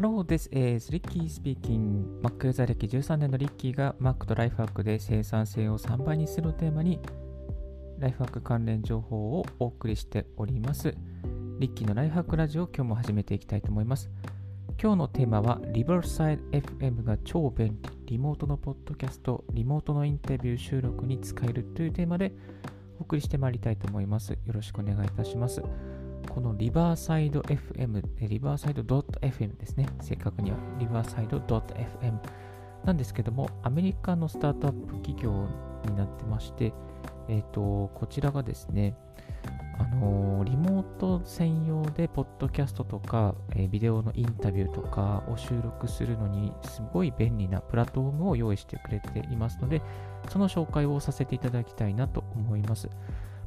Hello, this is Ricky speaking. Mac ユーザー歴13年のリッキーが Mac とライフハックで生産性を3倍にするテーマにライフハック関連情報をお送りしております。リッキーのライフハックラジオ今日も始めていきたいと思います。今日のテーマは Riverside FM が超便利、リモートのポッドキャスト、リモートのインタビュー収録に使えるというテーマでお送りしてまいりたいと思います。よろしくお願いいたします。このリバーサイド FM、リバーサイド .fm ですね。正確にはリバーサイド .fm なんですけども、アメリカのスタートアップ企業になってまして、えっ、ー、と、こちらがですね、あのー、リモート専用で、ポッドキャストとか、えー、ビデオのインタビューとかを収録するのに、すごい便利なプラットフォームを用意してくれていますので、その紹介をさせていただきたいなと思います。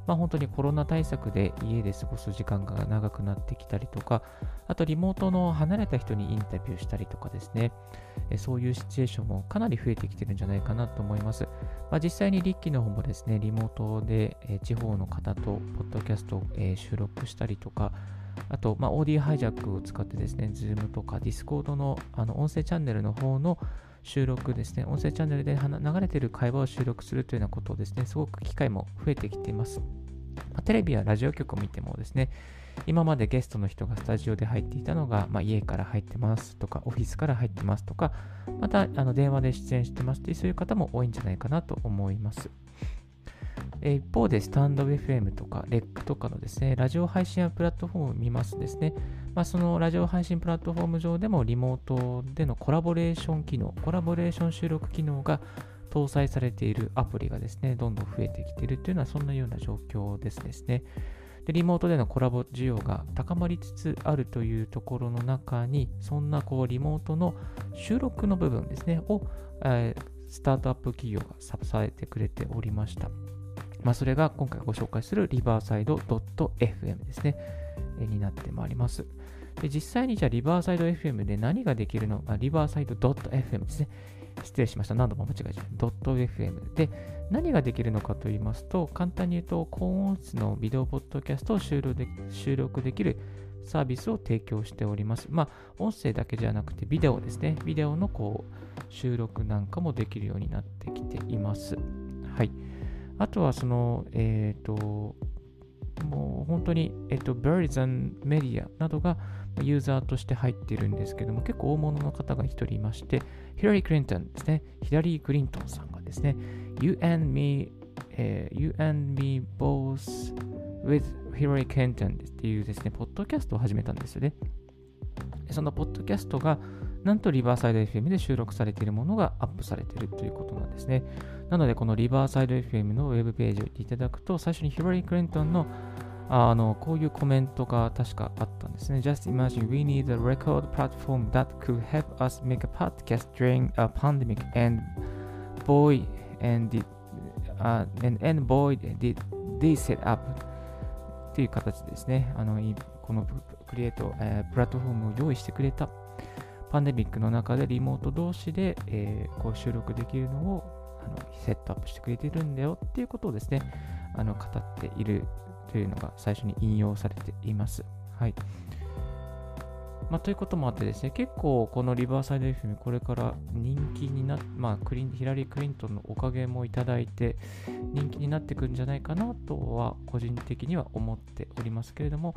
まあ、本当にコロナ対策で家で過ごす時間が長くなってきたりとか、あとリモートの離れた人にインタビューしたりとかですね、そういうシチュエーションもかなり増えてきてるんじゃないかなと思います。まあ、実際にリッキーの方もですね、リモートで地方の方とポッドキャストを収録したりとか、あと、まあ、オーディハイジャックを使ってですね、Zoom とか Discord のあの音声チャンネルの方の収録ですね、音声チャンネルで流れている会話を収録するというようなことをですね、すごく機会も増えてきています。まあ、テレビやラジオ局を見てもですね、今までゲストの人がスタジオで入っていたのが、まあ、家から入ってますとか、オフィスから入ってますとか、またあの電話で出演してますという、そういう方も多いんじゃないかなと思います。一方で、スタンド FM とか、レックとかのですね、ラジオ配信やプラットフォームを見ますですね、まあ、そのラジオ配信プラットフォーム上でもリモートでのコラボレーション機能、コラボレーション収録機能が搭載されているアプリがですね、どんどん増えてきているというのはそんなような状況ですですね。でリモートでのコラボ需要が高まりつつあるというところの中に、そんなこうリモートの収録の部分ですね、を、えー、スタートアップ企業が支えてくれておりました。まあ、それが今回ご紹介するリバーサイド .fm ですね、えになってまいります。で実際にじゃあリバーサイド FM で何ができるの？か、リバーサイド .fm ですね。失礼しました。何度も間違えちゃう。.fm で何ができるのかと言いますと、簡単に言うと、高音質のビデオポッドキャストを収録で収録できるサービスを提供しております。まあ、音声だけじゃなくて、ビデオですね。ビデオのこう収録なんかもできるようになってきています。はい。あとは、その、えっ、ー、と、もう本当に、えっ、ー、と、バリザンメディアなどがユーザーとして入ってるんですけども、結構大物の方が一人いまして、ヒラリー・クリントンですね。ヒラリー・クリントンさんがですね、You and me,、uh, you and me both with Hillary Clinton っていうですね、ポッドキャストを始めたんですよね。そのポッドキャストが、なんとリバーサイド FM で収録されているものがアップされているということなんですね。なので、このリバーサイド FM のウェブページを見ていただくと、最初にヒラリー・クリントンのあのこういうコメントが確かあったんですね。Just imagine we need a record platform that could help us make a podcast during a pandemic and boy and, did, uh, and, and boy did they set up っていう形ですね。あのこのクリエイト、えー、プラットフォームを用意してくれたパンデミックの中でリモート同士で、えー、こう収録できるのをあのセットアップしてくれてるんだよっていうことをですね、あの語っているというのが最初に引用されています。はい。まあ、ということもあってですね、結構このリバーサイド FM これから人気になっまあクリン、ヒラリー・クリントンのおかげもいただいて人気になってくるんじゃないかなとは個人的には思っておりますけれども、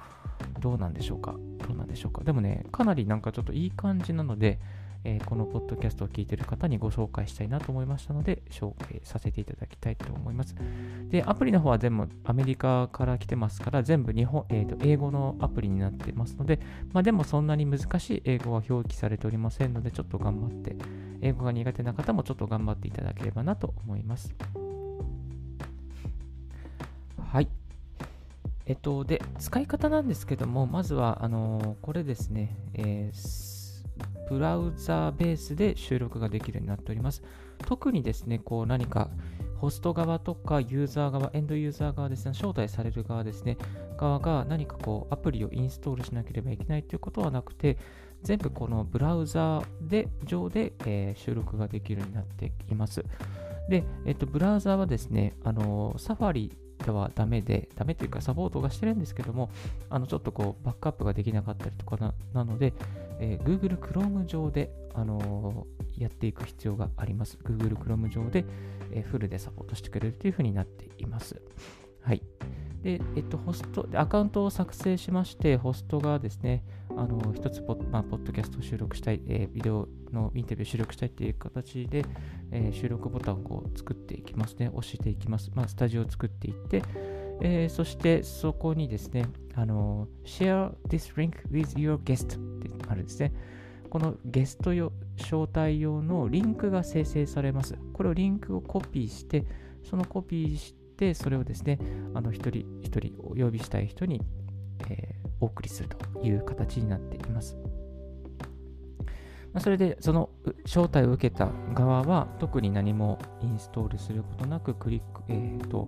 どうなんでしょうか？どうなんでしょうか？でもね、かなりなんかちょっといい感じなので、えー、このポッドキャストを聞いてる方にご紹介したいなと思いましたので、紹介させていただきたいと思います。で、アプリの方は全部アメリカから来てますから、全部日本、えーと、英語のアプリになってますので、まあ、でもそんなに難しい英語は表記されておりませんので、ちょっと頑張って、英語が苦手な方もちょっと頑張っていただければなと思います。はい。えっと、で、使い方なんですけども、まずは、あの、これですね、えーブラウザーベースで収録ができるようになっております。特にですね、こう何かホスト側とかユーザー側、エンドユーザー側ですね、招待される側ですね、側が何かこうアプリをインストールしなければいけないということはなくて、全部このブラウザーで上で、えー、収録ができるようになっています。で、えっと、ブラウザーはですね、あの、サファリではダメで、ダメというかサポートがしてるんですけども、あのちょっとこうバックアップができなかったりとかななので、えー、Google Chrome 上で、あのー、やっていく必要があります。Google Chrome 上で、えー、フルでサポートしてくれるというふうになっています。はい。で、えっと、ホスト、アカウントを作成しまして、ホストがですね、あの、一つポ、まあ、ポッドキャストを収録したい、えー、ビデオのインタビュー収録したいっていう形で、えー、収録ボタンを作っていきますね。押していきます。まあ、スタジオを作っていって、えー、そしてそこにですね、あの、share this link with your guest ってあるんですね。このゲスト用、招待用のリンクが生成されます。これをリンクをコピーして、そのコピーして、で、それをですね、あの一人一人お呼びしたい人に、えー、お送りするという形になっています。まあ、それで、その招待を受けた側は、特に何もインストールすることなく、クリック、えーと、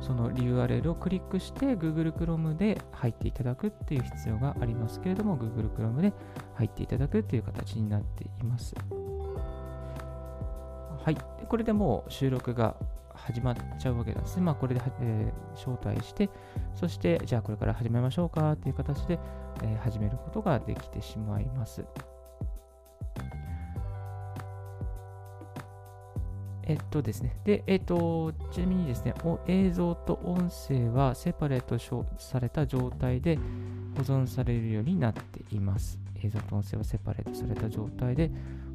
その URL をクリックして Google Chrome で入っていただくっていう必要がありますけれども、Google Chrome で入っていただくっていう形になっています。はい。これでもう収録が始まっちゃうわけなんですね。まあ、これで、えー、招待して、そして、じゃあこれから始めましょうかっていう形で、えー、始めることができてしまいます。えっとですね。で、えっと、ちなみにですね、映像と音声はセパレートされた状態で保存されるようになっています。映像と音声はセパレートされた状態で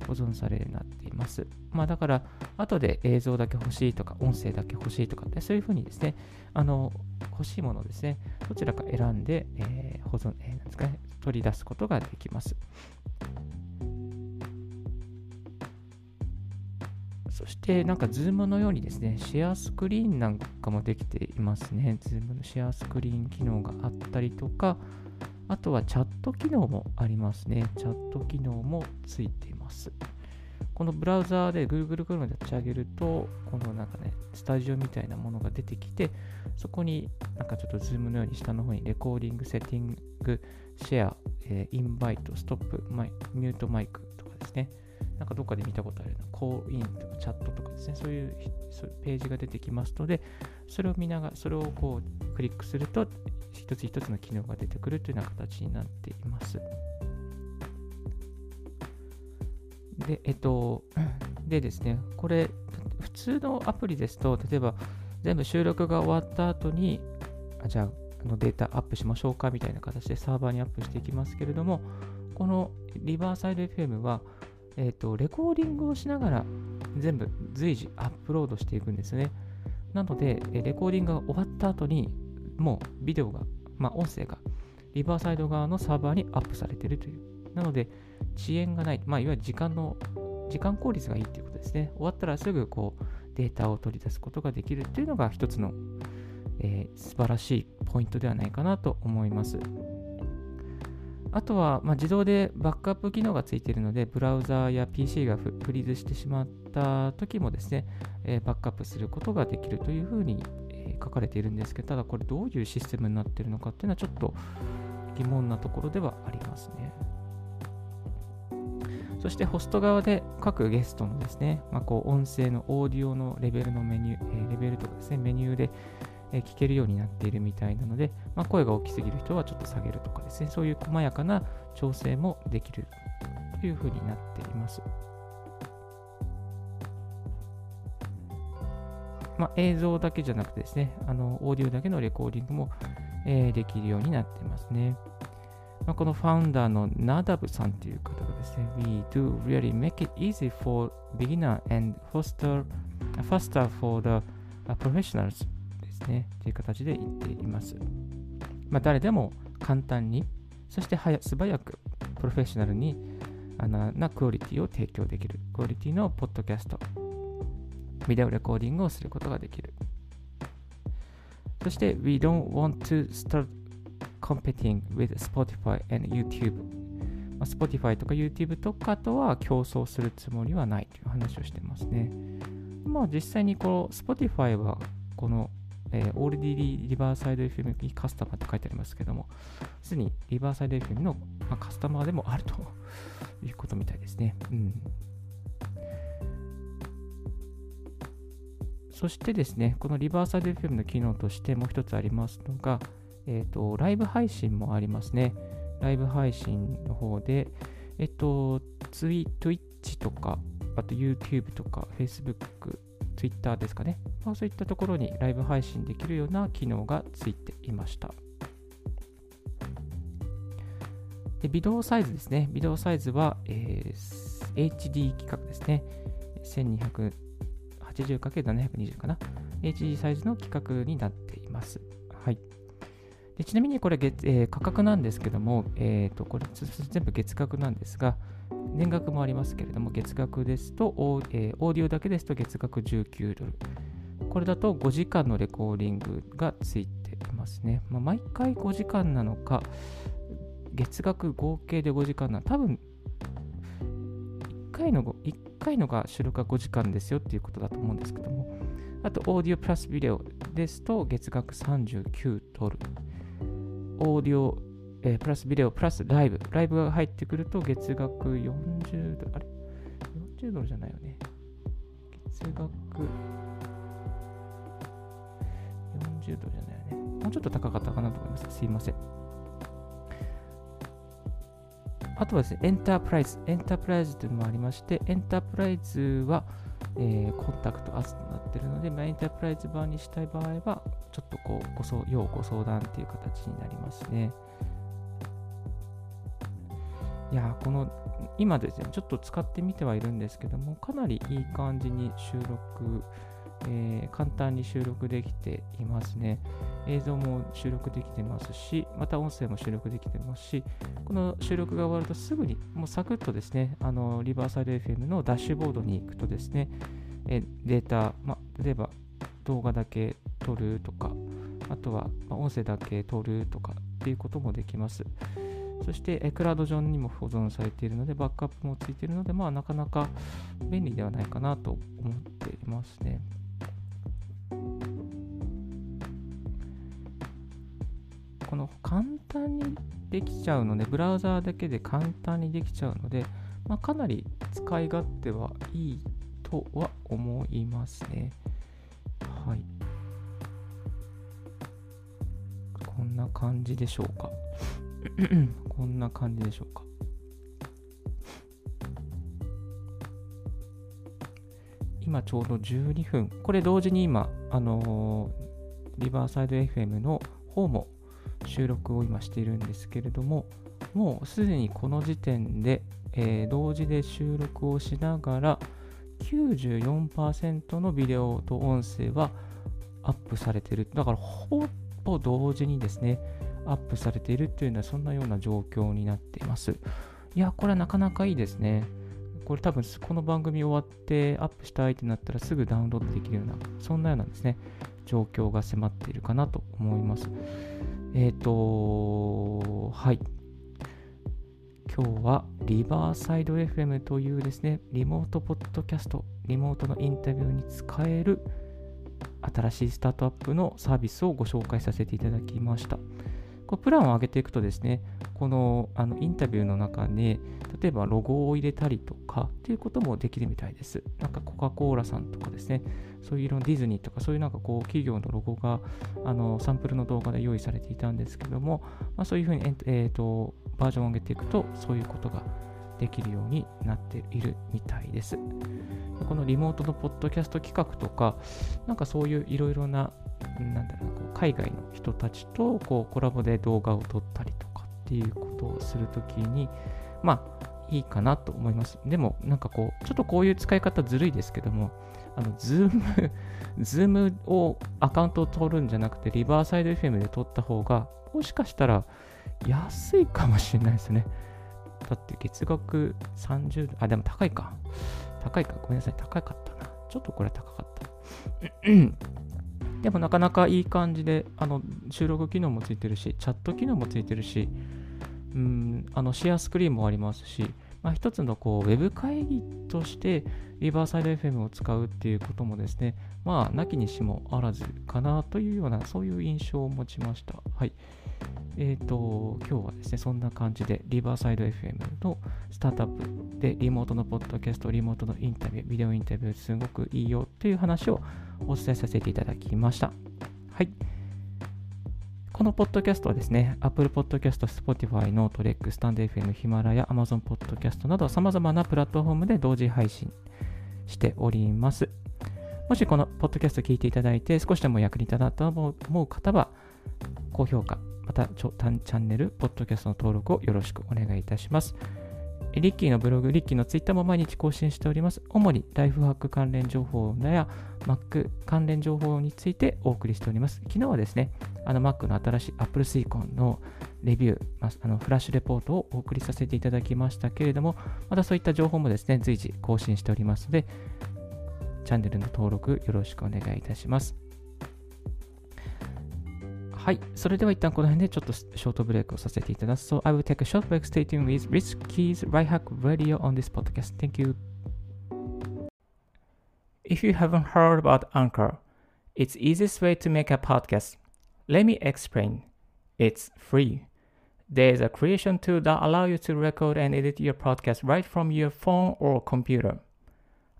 保存されるようになっています。まあだから、後で映像だけ欲しいとか、音声だけ欲しいとかって、そういうふうにですね、あの、欲しいものですね、どちらか選んで、えー、保存、えー、なんですかね、取り出すことができます。そして、なんか、ズームのようにですね、 share screen なんかもできていますね。ズームの share screen 機能があったりとか、あとはチャット機能もありますね。チャット機能もついています。このブラウザーで Google Chrome で立ち上げると、このなんかね、スタジオみたいなものが出てきて、そこになんかちょっとズームのように下の方に recording、setting、share、えー、 invite、stop、my mute mic とかですね。なんかどっかで見たことあるような、コーインとかチャットとかですね、そういうページが出てきますので、それを見ながら、それをこうクリックすると、一つ一つの機能が出てくるというような形になっています。で、えっと、でですね、これ、普通のアプリですと、例えば全部収録が終わった後に、あじゃあ、あのデータアップしましょうかみたいな形でサーバーにアップしていきますけれども、このリバーサイド FM は、えっ、と、レコーディングをしながら全部随時アップロードしていくんですね。なので、レコーディングが終わった後に、もうビデオが、まあ、音声がリバーサイド側のサーバーにアップされているという。なので、遅延がない、まあ、いわゆる時間の、時間効率がいいということですね。終わったらすぐこうデータを取り出すことができるというのが一つの、えー、素晴らしいポイントではないかなと思います。あとは、まあ、自動でバックアップ機能がついているので、ブラウザーや PC がフリーズしてしまった時もですね、えー、バックアップすることができるというふうに、えー、書かれているんですけど、ただこれどういうシステムになっているのかっていうのはちょっと疑問なところではありますね。そしてホスト側で各ゲストのですね、まあ、こう音声のオーディオのレベルのメニュー、えー、レベルとかですね、メニューで、聞けるようになっているみたいなので、まあ、声が大きすぎる人はちょっと下げるとかですね、そういう細やかな調整もできるというふうになっています。まあ、映像だけじゃなくてですね、あのオーディオだけのレコーディングも、えー、できるようになってますね。まあ、このファウンダーのナダブさんという方がですね、We do really make it easy for beginner and foster, faster for the professionals ですね、という形で言っています。まあ、誰でも簡単に、そして早素早くプロフェッショナルにあのなクオリティを提供できる。クオリティのポッドキャスト、ビデオレコーディングをすることができる。そして、We don't want to start competing with Spotify and YouTube. まあ、Spotify とか YouTube とかとは競争するつもりはないという話をしてますね。まあ実際にこの Spotify はこのえー、オールディリリバーサイド FM カスタマーって書いてありますけども、すでにリバーサイド FM の、まあ、カスタマーでもあるということみたいですね。うん。そしてですね、このリバーサイド FM の機能としてもう一つありますのが、えっ、ー、と、ライブ配信もありますね。ライブ配信の方で、えっと、ツイ Twitch とか、あと YouTube とか Facebook、Twitter ですかね。まあ、そういったところにライブ配信できるような機能がついていました。でビデオサイズですね。ビデオサイズは、えー、HD 規格ですね。1280×720 かな。HD サイズの規格になっています。でちなみにこれ月、えー、価格なんですけども、えー、とこれ全部月額なんですが、年額もありますけれども、月額ですと、オー,、えー、オーディオだけですと月額19ドル。これだと5時間のレコーディングがついていますね。まあ、毎回5時間なのか、月額合計で5時間なのか多分1回の1回のが収録が5時間ですよっていうことだと思うんですけども、あと、オーディオプラスビデオですと月額39ドル。オーディオ、えー、プラスビデオ、プラスライブ。ライブが入ってくると月額40ドル、あれ ?40 ドルじゃないよね。月額40ドルじゃないよね。もうちょっと高かったかなと思います。すいません。あとはですね、エンタープライズ。エンタープライズというのもありまして、エンタープライズは、えー、コンタクトアスとなってるので、まあ、エンタープライズ版にしたい場合は、ちょっとこうご相要ご相談っていう形になりますね。いやこの今ですね、ちょっと使ってみてはいるんですけども、かなりいい感じに収録、えー、簡単に収録できていますね。映像も収録できてますし、また音声も収録できてますし、この収録が終わるとすぐに、もうサクッとですね、あのリバーサイド FM のダッシュボードに行くとですね、えデータ、ま例えば動画だけ撮るとか、あとは音声だけ撮るとかっていうこともできます。そして、クラウド上にも保存されているので、バックアップもついているので、まあ、なかなか便利ではないかなと思っていますね。この簡単にできちゃうので、ブラウザーだけで簡単にできちゃうので、まあ、かなり使い勝手はいいとは思いますね。はい。こんな感じでしょうか。こんな感じでしょうか。今ちょうど12分。これ同時に今、あのー、リバーサイド FM の方も収録を今しているんですけれども、もうすでにこの時点で、えー、同時で収録をしながら、94%のビデオと音声はアップされている。だからほぼ同時にですね、アップされているというのはそんなような状況になっています。いや、これはなかなかいいですね。これ多分この番組終わってアップしたいってなったらすぐダウンロードできるような、そんなようなですね、状況が迫っているかなと思います。えっ、ー、と、はい。今日はリバーサイド FM というですね、リモートポッドキャスト、リモートのインタビューに使える新しいスタートアップのサービスをご紹介させていただきました。こうプランを上げていくとですね、このあのインタビューの中に、例えばロゴを入れたりとかっていうこともできるみたいです。なんかコカ・コーラさんとかですね、そういう色のディズニーとかそういうなんかこう企業のロゴがあのサンプルの動画で用意されていたんですけども、まあ、そういうふうに、えーと、バージョンを上げていくとそういうことができるようになっているみたいです。このリモートのポッドキャスト企画とか、なんかそういういろいろな、なんだろうこう海外の人たちとこうコラボで動画を撮ったりとかっていうことをするときに、まあ、いいかなと思います。でも、なんかこう、ちょっとこういう使い方ずるいですけども、あの、ズーム、ズームをアカウントを取るんじゃなくて、リバーサイド FM で取った方が、もしかしたら安いかもしれないですね。だって月額30、あ、でも高いか。高いか。ごめんなさい。高かったな。ちょっとこれ高かった。でもなかなかいい感じで、あの、収録機能もついてるし、チャット機能もついてるし、うん、あの share screen もありますし、まあ、一つのこうウェブ会議としてリバーサイド FM を使うっていうこともですね、まあ、なきにしもあらずかなというような、そういう印象を持ちました。はい。えっ、と、今日はですね、そんな感じで、リバーサイド FM のスタートアップで、リモートのポッドキャスト、リモートのインタビュー、ビデオインタビュー、すごくいいよという話をお伝えさせていただきました。はい。このポッドキャストはですね、Apple Podcast、Spotify、ノート、レック、スタンド FM、ヒマラヤ、Amazon Podcast など様々なプラットフォームで同時配信しております。もしこのポッドキャスト聞いていただいて少しでも役に立ったと思う方は、高評価、またチャンネル、ポッドキャストの登録をよろしくお願いいたします。リッキーのブログ、リッキーのツイッターも毎日更新しております。主にライフハック関連情報や Mac 関連情報についてお送りしております。昨日はですね、あの Mac の新しい Apple Silicon のレビュー、あのフラッシュレポートをお送りさせていただきましたけれども、またそういった情報もですね、随時更新しておりますので、チャンネルの登録よろしくお願いいたします。はい。それでは一旦この辺でちょっとショートブレイクをさせていただく。So I will take a short break. Stay tuned with Rich Keys Right Hack Radio on this podcast. Thank you. If you haven't heard about Anchor, it's the easiest way to make a podcast. Let me explain. It's free. There's a creation tool that allows you to record and edit your podcast right from your phone or computer.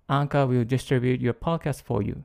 Anchor will distribute your podcast for you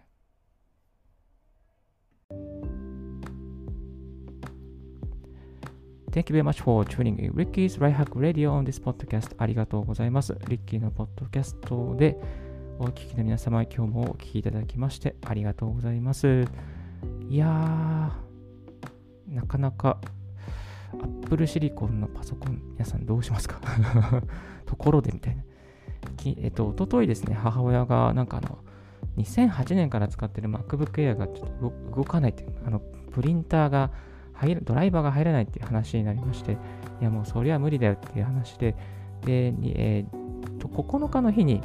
Thank you very much for tuning in Ricky's Right Hack Radio on this podcast. ありがとうございます。リッキーのポッドキャストでお聞きの皆様、今日もお聞きいただきましてありがとうございます。いやー、なかなか Apple シリコンのパソコン、皆さんどうしますか？ところでみたいな。えっと、おとといですね、母親がなんかあの、2008年から使ってる MacBook Air がちょっと動かないっていう、あの、プリンターが入ドライバーが入らないっていう話になりまして、いやもうそりゃ無理だよっていう話で、で、えー、と9日の日に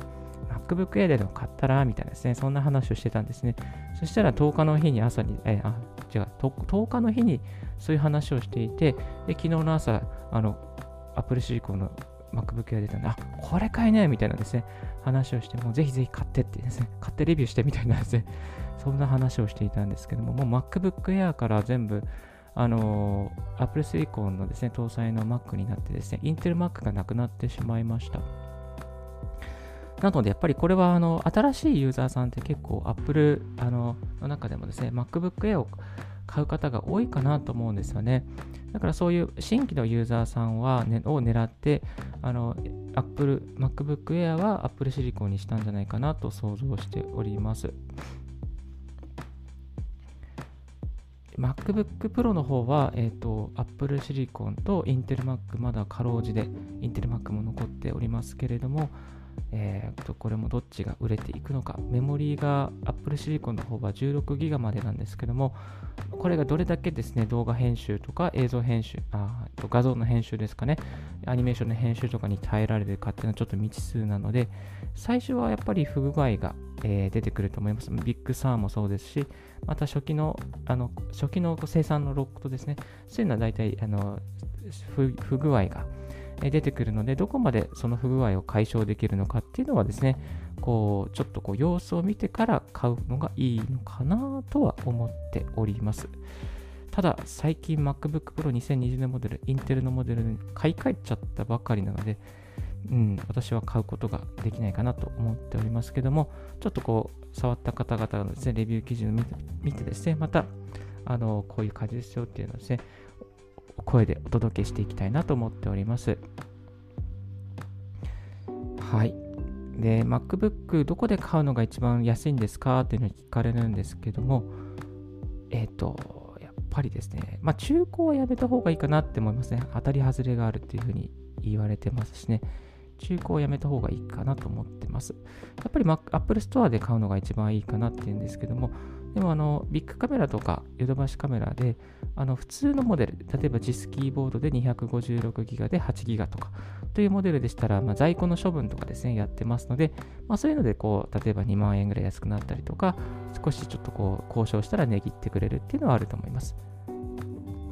MacBook Air での買ったらみたいなですね、そんな話をしてたんですね。そしたら10日の日に朝に、えー、あ、違う10、10日の日にそういう話をしていて、で、昨日の朝、あの、Apple Silicon の MacBook Air 出たんで、あ、これ買えないみたいなですね、話をして、もうぜひぜひ買ってってですね、買ってレビューしてみたいなですね、そんな話をしていたんですけども、もう MacBook Air から全部、あの、Apple Silicon のですね、搭載の Mac になってですね、Intel Mac がなくなってしまいました。なので、やっぱりこれは、あの、新しいユーザーさんって結構 Apple あのの中でもですね、MacBook Air を買う方が多いかなと思うんですよね。だからそういう新規のユーザーさんは、ね、を狙って、あの、Apple、MacBook Air は Apple Silicon にしたんじゃないかなと想像しております。MacBook Pro の方は、えっ、ー、と、Apple Silicon と Intel Mac まだかろうじで、Intel Mac も残っておりますけれども、えー、これもどっちが売れていくのか。メモリーが Apple Silicon の方は 16GB までなんですけども、これがどれだけですね、動画編集とか映像編集、あ画像の編集ですかね、アニメーションの編集とかに耐えられるかっていうのはちょっと未知数なので、最初はやっぱり不具合が、えー、出てくると思います。ビッグサーもそうですし、また初期の、あの初期の生産のロットとですね、そういうのは大体あの不具合が、出てくるので、どこまでその不具合を解消できるのかっていうのはですね、こう、ちょっとこう様子を見てから買うのがいいのかなとは思っております。ただ、最近 MacBook Pro 2020年モデル、インテルのモデルに買い替えちゃったばかりなので、うん、私は買うことができないかなと思っておりますけども、ちょっとこう、触った方々のですね、レビュー記事を見て見てですね、また、あの、こういう感じですよっていうのをですね、声でお届けしていきたいなと思っております。はい。で、MacBook どこで買うのが一番安いんですかっていうのを聞かれるんですけども、えっ、ー、と、やっぱりですね、まあ中古はやめた方がいいかなって思いますね。当たり外れがあるっていうふうに言われてますしね。中古をやめた方がいいかなと思ってます。やっぱり、Apple Store で買うのが一番いいかなっていうんですけども、でもあの、ビッグカメラとかヨドバシカメラで、あの普通のモデル、例えば JIS キーボードで 256GB で 8GB とかというモデルでしたら、まあ、在庫の処分とかですね、やってますので、まあ、そういうのでこう、例えば2万円ぐらい安くなったりとか、少しちょっとこう交渉したら値切ってくれるっていうのはあると思います。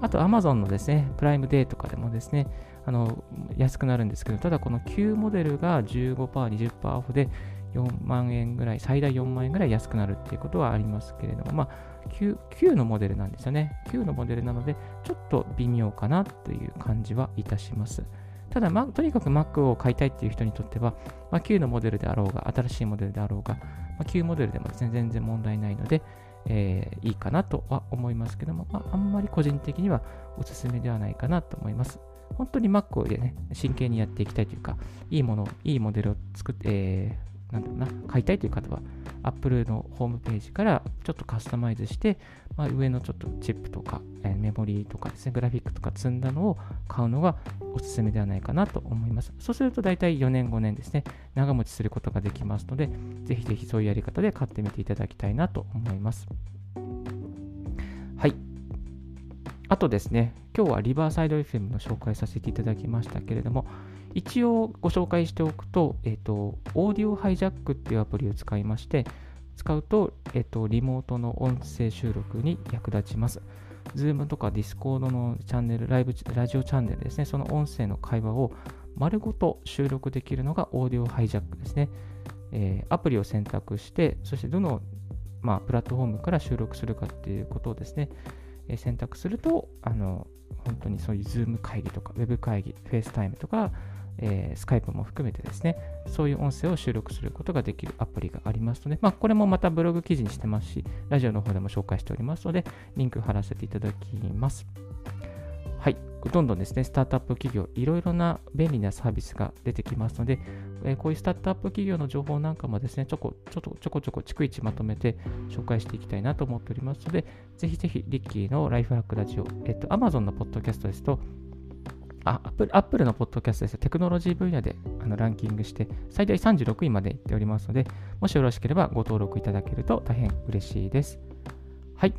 あと Amazon のですね、プライムデーとかでもですね、あの安くなるんですけど、ただこの旧モデルが15%、20%オフで4万円ぐらい、最大4万円ぐらい安くなるっていうことはありますけれども、まあ、旧旧のモデルなんですよね。旧のモデルなので、ちょっと微妙かなという感じはいたします。ただ、ま、とにかく Mac を買いたいっていう人にとっては、まあ、旧のモデルであろうが、新しいモデルであろうが、まあ、旧モデルでもですね、全然問題ないので、えー、いいかなとは思いますけども、まあ、あんまり個人的にはおすすめではないかなと思います。本当に Mac でね、真剣にやっていきたいというか、いいもの、いいモデルを作って、えー、なんだろうな、買いたいという方は、Apple のホームページからちょっとカスタマイズして、まあ、上のちょっとチップとか、えー、メモリーとかですね、グラフィックとか積んだのを買うのがおすすめではないかなと思います。そうすると大体4年、5年ですね、長持ちすることができますので、ぜひぜひそういうやり方で買ってみていただきたいなと思います。はい。あとですね、今日はリバーサイド FM の紹介させていただきましたけれども、一応ご紹介しておくと、えっ、ー、と、オーディオハイジャックっていうアプリを使いまして、使うと、えっ、ー、と、リモートの音声収録に役立ちます。Zoom とか Discord のチャンネル、ライブ、ラジオチャンネルですね、その音声の会話を丸ごと収録できるのがオーディオハイジャックですね。えー、アプリを選択して、そしてどの、まあ、プラットフォームから収録するかっていうことをですね、えー、選択すると、あの、本当にそういう Zoom 会議とか、Web 会議、FaceTime とか、えー、スカイプも含めてですね、そういう音声を収録することができるアプリがありますので、まあ、これもまたブログ記事にしてますし、ラジオの方でも紹介しておりますので、リンク貼らせていただきます。はい。どんどんですね、スタートアップ企業、いろいろな便利なサービスが出てきますので、えー、こういうスタートアップ企業の情報なんかもですね、ちょこちょこちょこちょこ逐一まとめて紹介していきたいなと思っておりますので、ぜひぜひ、リッキーのライフハックラジオ、えっと、Amazon のポッドキャストですと、あ、アップル、アップルのポッドキャストですテクノロジー分野であのランキングして、最大36位までいっておりますので、もしよろしければご登録いただけると大変嬉しいです。はい。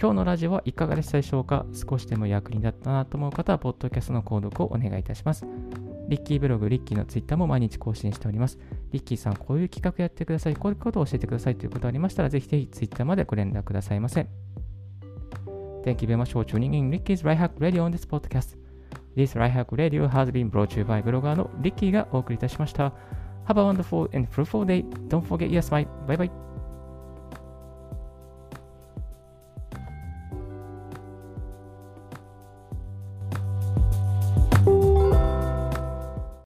今日のラジオはいかがでしたでしょうか？少しでも役に立ったなと思う方は、ポッドキャストの購読をお願いいたします。リッキーブログ、リッキーのツイッターも毎日更新しております。リッキーさん、こういう企画やってください、こういうことを教えてくださいということがありましたら、ぜひぜひツイッターまでご連絡くださいませ。Thank you very much for tuning in Ricky's Right Hack Radio on this podcast. This Right Hack Radio has been brought to you by ブロガーのリッキーがお送りいたしました。Have a wonderful and fruitful day. Don't forget your smile. Bye bye.